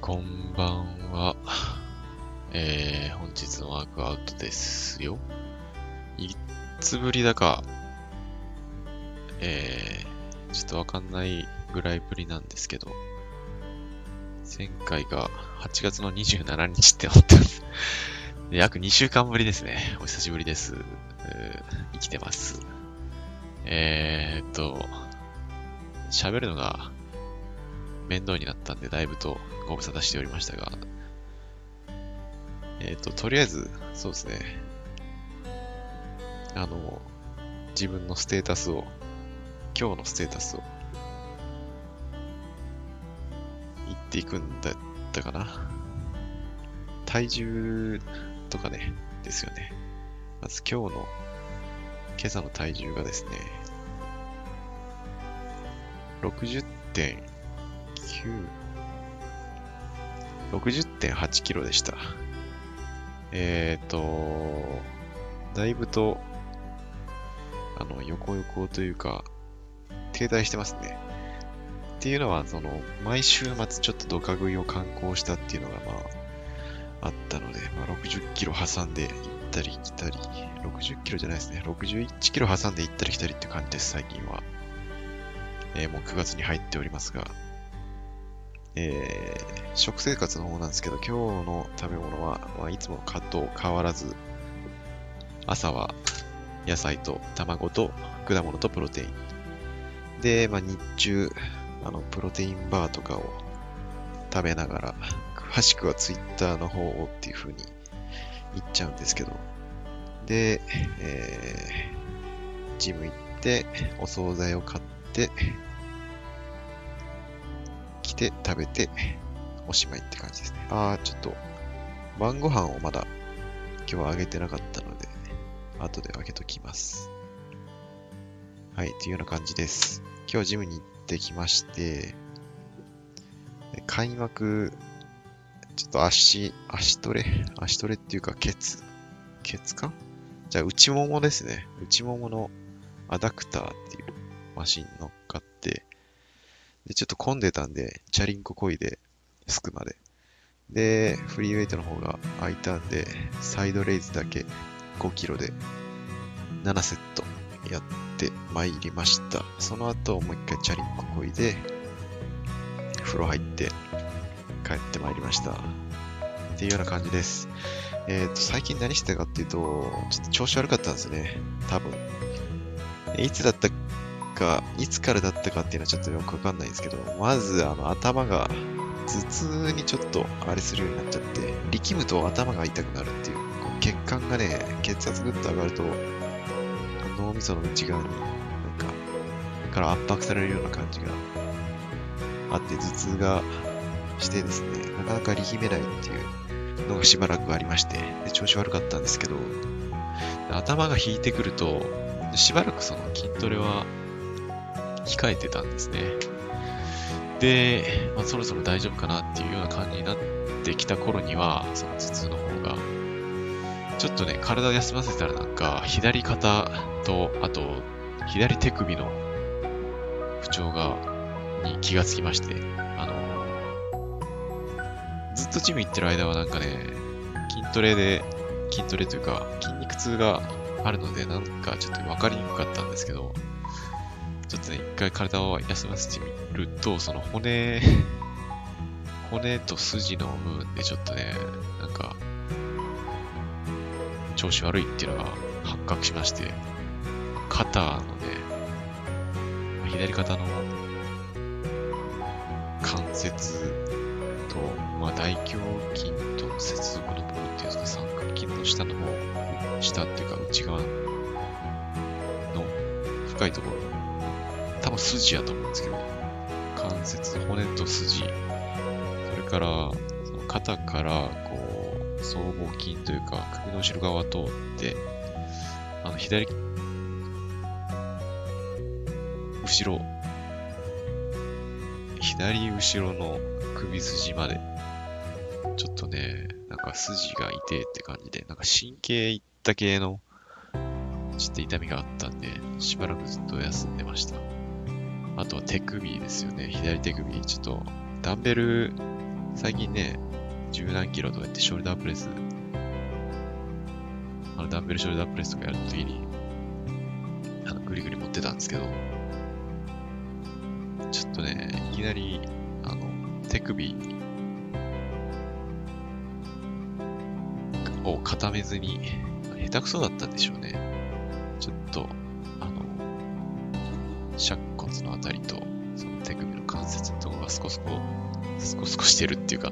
こんばんは。えー、本日のワークアウトですよ。いつぶりだか、えー、ちょっとわかんないぐらいぶりなんですけど、前回が8月の27日って思ってます。約2週間ぶりですね。お久しぶりです。生きてます。えーっと、喋るのが面倒になったんで、だいぶとご無沙汰しておりましたが、えっ、ー、と、とりあえず、そうですね。あの、自分のステータスを、今日のステータスを、言っていくんだったかな。体重とかね、ですよね。まず今日の、今朝の体重がですね、60.9 60.8キロでした。えっ、ー、と、だいぶと、あの、横横というか、停滞してますね。っていうのは、その、毎週末ちょっとドカ食いを観光したっていうのが、まあ、あったので、まあ、60キロ挟んで行ったり来たり、60キロじゃないですね、61キロ挟んで行ったり来たりって感じです、最近は。えー、もう9月に入っておりますが、えー、食生活の方なんですけど、今日の食べ物は、まあ、いつもかと変わらず、朝は野菜と卵と果物とプロテイン。で、まあ、日中、あの、プロテインバーとかを食べながら、詳しくはツイッターの方をっていう風に言っちゃうんですけど、で、えー、ジム行って、お惣菜を買って、て食べておしまいって感じですね。あー、ちょっと晩ご飯をまだ今日はあげてなかったので、後であげときます。はい、というような感じです。今日ジムに行ってきまして、開幕、ちょっと足、足トレ？足トレっていうか、ケツ、ケツか？じゃあ内ももですね。内もものアダクターっていうマシン乗っかっ、で、ちょっと混んでたんで、チャリンコこいで、スクまで。で、フリーウェイトの方が空いたんで、サイドレイズだけ5キロで7セットやって参りました。その後、もう一回チャリンコこいで、風呂入って帰って参りました。っていうような感じです。えっ、ー、と、最近何してたかっていうと、ちょっと調子悪かったんですね。多分。いつだったか、いつからだったかっていうのはちょっとよくわかんないんですけど、まずあの頭が頭痛にちょっとあれするようになっちゃって、力むと頭が痛くなるっていう、こう血管がね、血圧ぐっと上がると、脳みその内側になんか、から圧迫されるような感じがあって、頭痛がしてですね、なかなか力めないっていうのがしばらくありまして、で調子悪かったんですけど、頭が引いてくると、しばらくその筋トレは控えてたんですね。で、まあ、そろそろ大丈夫かなっていうような感じになってきた頃には、その頭痛の方が、ちょっとね、体休ませたらなんか、左肩と、あと、左手首の不調が、に気がつきまして、あの、ずっとジム行ってる間はなんかね、筋トレで、筋トレというか、筋肉痛があるので、なんかちょっとわかりにくかったんですけど、ちょっとね、一回体を休ませてみると、その骨、骨と筋の部分でちょっとね、なんか、調子悪いっていうのが発覚しまして、肩のね、左肩の関節と、まあ、大胸筋と接続の部分っていうんですか、三角筋の下の方、下っていうか内側の深いところ多分筋やと思うんですけど、関節、骨と筋、それから、肩から、こう、僧帽筋というか、首の後ろ側を通って、あの、左、後ろ、左後ろの首筋まで、ちょっとね、なんか筋が痛いって感じで、なんか神経いった系の、ちょっと痛みがあったんで、しばらくずっと休んでました。あとは手首ですよね。左手首。ちょっと、ダンベル最近ね、十何キロとかやってショルダープレス、あのダンベルショルダープレスとかやるときに、あの、ぐりぐり持ってたんですけど、ちょっとね、いきなり、あの、手首を固めずに、下手くそだったんでしょうね。ちょっと、あの、尺骨のあたりと、その手首の関節のところがスコスコ、スコスコしてるっていうか、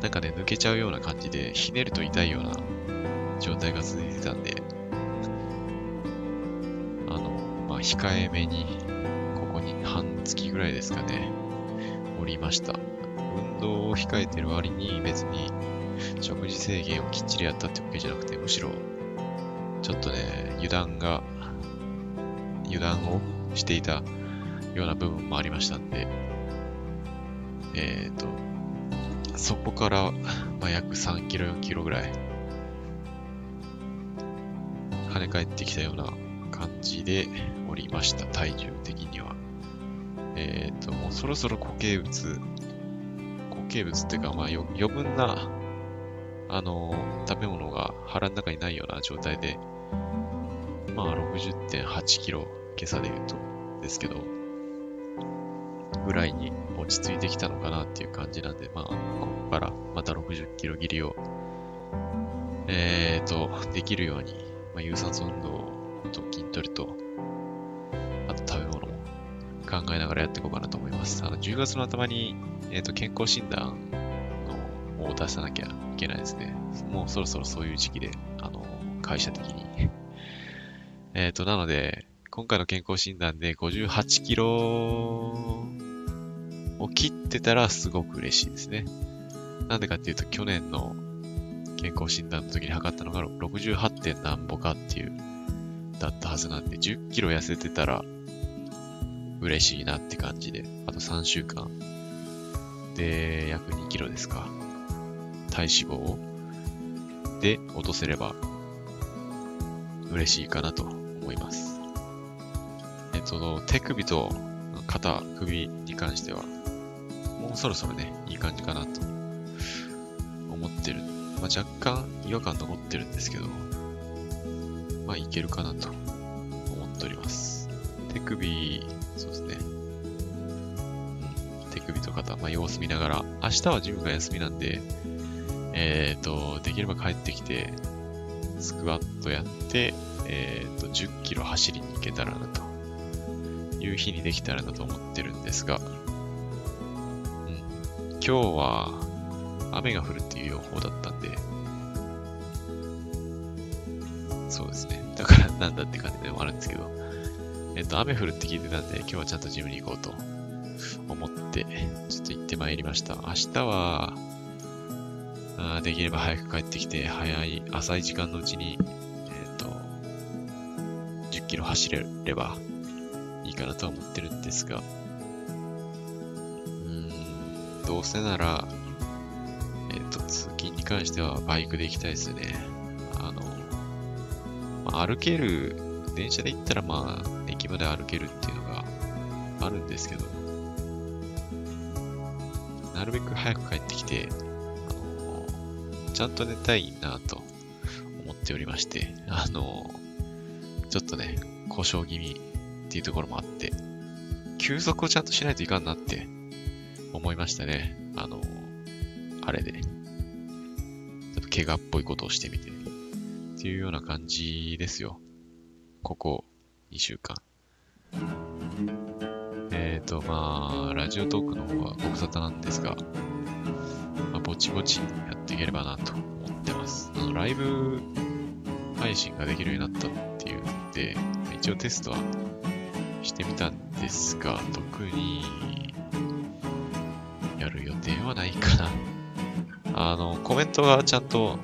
なんかね、抜けちゃうような感じで、ひねると痛いような状態が続いてたんで、あの、まあ、控えめに、ここに半月ぐらいですかね、おりました。運動を控えてる割に別に食事制限をきっちりやったってわけじゃなくて、むしろ、ちょっとね、油断が、油断をしていたような部分もありましたんで、えっ、ー、と、そこから、まあ、約3キロ、4キロぐらい、跳ね返ってきたような感じでおりました、体重的には。えっ、ー、と、もうそろそろ固形物、固形物っていうか、まあ余分なあの、食べ物が腹の中にないような状態で、まあ60.8キロ、今朝で言うと、ですけど、ぐらいに落ち着いてきたのかなっていう感じなんで、まあ、ここからまた60キロ切りを、えーと、できるように、まあ、有酸素運動と筋トレと、あと食べ物も考えながらやっていこうかなと思います。あの、10月の頭に、えっ、ー、と、健康診断のを出さなきゃいけないですね。もうそろそろそういう時期で、あの、会社的にえっと、なので、今回の健康診断で58キロを切ってたらすごく嬉しいですね。なんでかっていうと、去年の健康診断の時に測ったのが 68. 点何歩かっていう、だったはずなんで、10キロ痩せてたら嬉しいなって感じで、あと3週間で約2キロですか。体脂肪で落とせれば嬉しいかなと思います。えっと、手首と肩、首に関しては、もうそろそろね、いい感じかなと思ってる。まあ、若干違和感残ってるんですけど、まあいけるかなと思っております。手首、そうですね。うん手首と肩、まあ様子見ながら、明日はジムが休みなんで、えっ、ー、と、できれば帰ってきて、スクワットやって、えっ、ー、と、10キロ走りに行けたらなという日にできたらなと思ってるんですが、うん、今日は雨が降るっていう予報だったんで、そうですね。だからなんだって感じでもあるんですけど、えっ、と、雨降るって聞いてたんで、今日はちゃんとジムに行こうと思って、ちょっと行ってまいりました。明日は、あできれば早く帰ってきて、早い、浅い時間のうちに、えっ、ー、と、10キロ走れればいいかなとは思ってるんですが、うーん、どうせなら、えっ、ー、と、通勤に関してはバイクで行きたいですね。あの、まあ、歩ける、電車で行ったらまあ、駅まで歩けるっていうのがあるんですけど、なるべく早く帰ってきて、あのちゃんと寝たいなと思っておりまして、あの、ちょっとね、故障気味っていうところもあって、休息をちゃんとしないといかんなって思いましたね。あの、あれで。ちょっと怪我っぽいことをしてみて。っていうような感じですよ。ここ2週間。えっ、ー、と、まあ、ラジオトークの方はご無沙汰なんですが、まあ、ぼちぼちやっていければなと思ってます。あの、ライブ配信ができるようになったっていうんで、一応テストはしてみたんですが、特にやる予定はないかな。あの、コメントがちゃんと、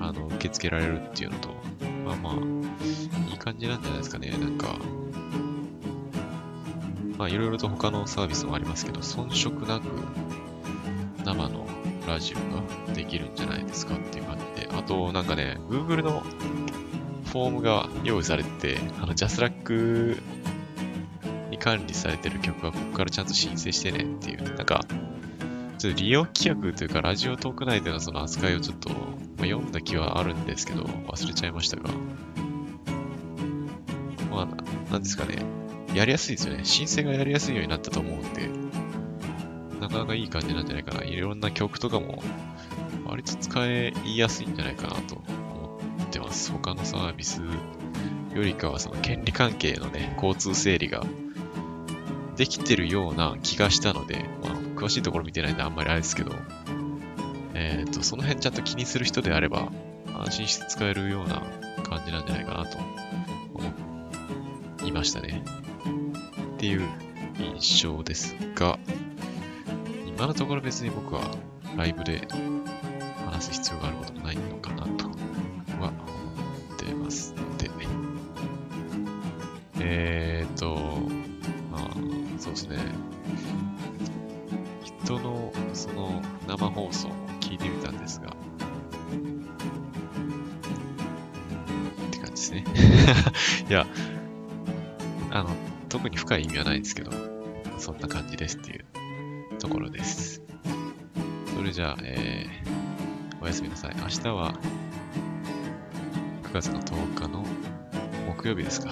あの、受け付けられるっていうのと、まあまあ、いい感じなんじゃないですかね。なんか、まあいろいろと他のサービスもありますけど、遜色なく生のラジオができるんじゃないですかっていう感じで。あと、なんかね、Google のフォームが用意されて、あの、ジャスラックに管理されてる曲はここからちゃんと申請してねっていう、なんか、ちょっと利用規約というか、ラジオトーク内でのその扱いをちょっと、まあ、読んだ気はあるんですけど、忘れちゃいましたが、まあ、なんですかね、やりやすいですよね。申請がやりやすいようになったと思うんで、なかなかいい感じなんじゃないかな。いろんな曲とかも、割と使いやすいんじゃないかなと思ってます。他のサービスよりかは、その権利関係のね、交通整理ができてるような気がしたので、まあ、詳しいところ見てないんであんまりあれですけど、えっ、ー、と、その辺ちゃんと気にする人であれば、安心して使えるような感じなんじゃないかなと思いましたね。っていう印象ですが、今のところ別に僕はライブで話す必要があることもないのかなと人のその生放送を聞いてみたんですが、って感じですね。いや、あの、特に深い意味はないんですけど、そんな感じですっていうところです。それじゃあ、えー、おやすみなさい。明日は9月の10日の木曜日ですか。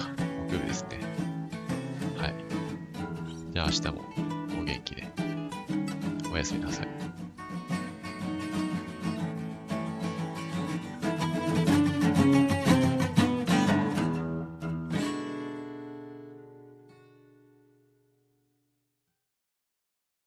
木曜日ですね。はい。じゃあ明日もおやすみなさい。